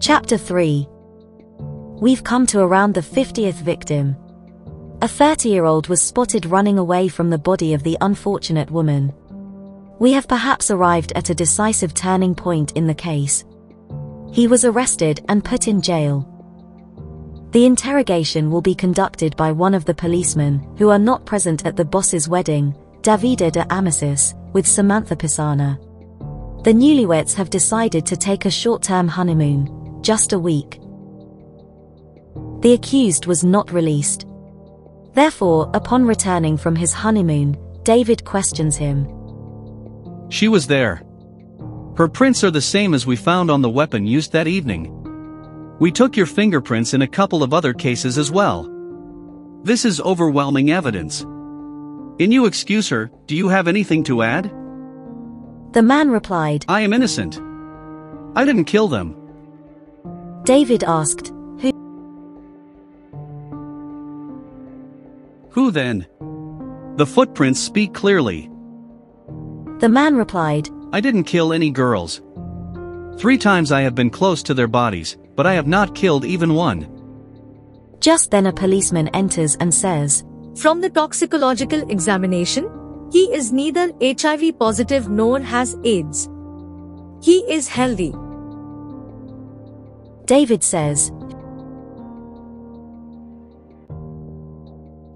Chapter 3 We've come to around the 50th victim. A 30 year old was spotted running away from the body of the unfortunate woman. We have perhaps arrived at a decisive turning point in the case. He was arrested and put in jail. The interrogation will be conducted by one of the policemen who are not present at the boss's wedding, Davide de Amicis, with Samantha Pisana. The newlyweds have decided to take a short-term honeymoon, just a week. The accused was not released. Therefore, upon returning from his honeymoon, David questions him. She was there. Her prints are the same as we found on the weapon used that evening. We took your fingerprints in a couple of other cases as well. This is overwhelming evidence. In you excuse her, do you have anything to add? The man replied, I am innocent. I didn't kill them. David asked, Who? Who then? The footprints speak clearly. The man replied, I didn't kill any girls. Three times I have been close to their bodies, but I have not killed even one. Just then a policeman enters and says, From the toxicological examination, he is neither HIV positive nor has AIDS. He is healthy. David says,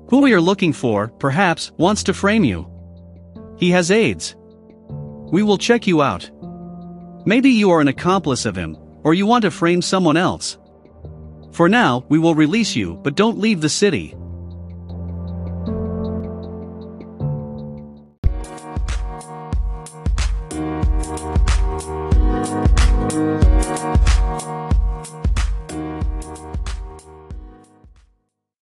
Who are looking for, perhaps, wants to frame you. He has AIDS. We will check you out. Maybe you are an accomplice of him, or you want to frame someone else. For now, we will release you, but don't leave the city.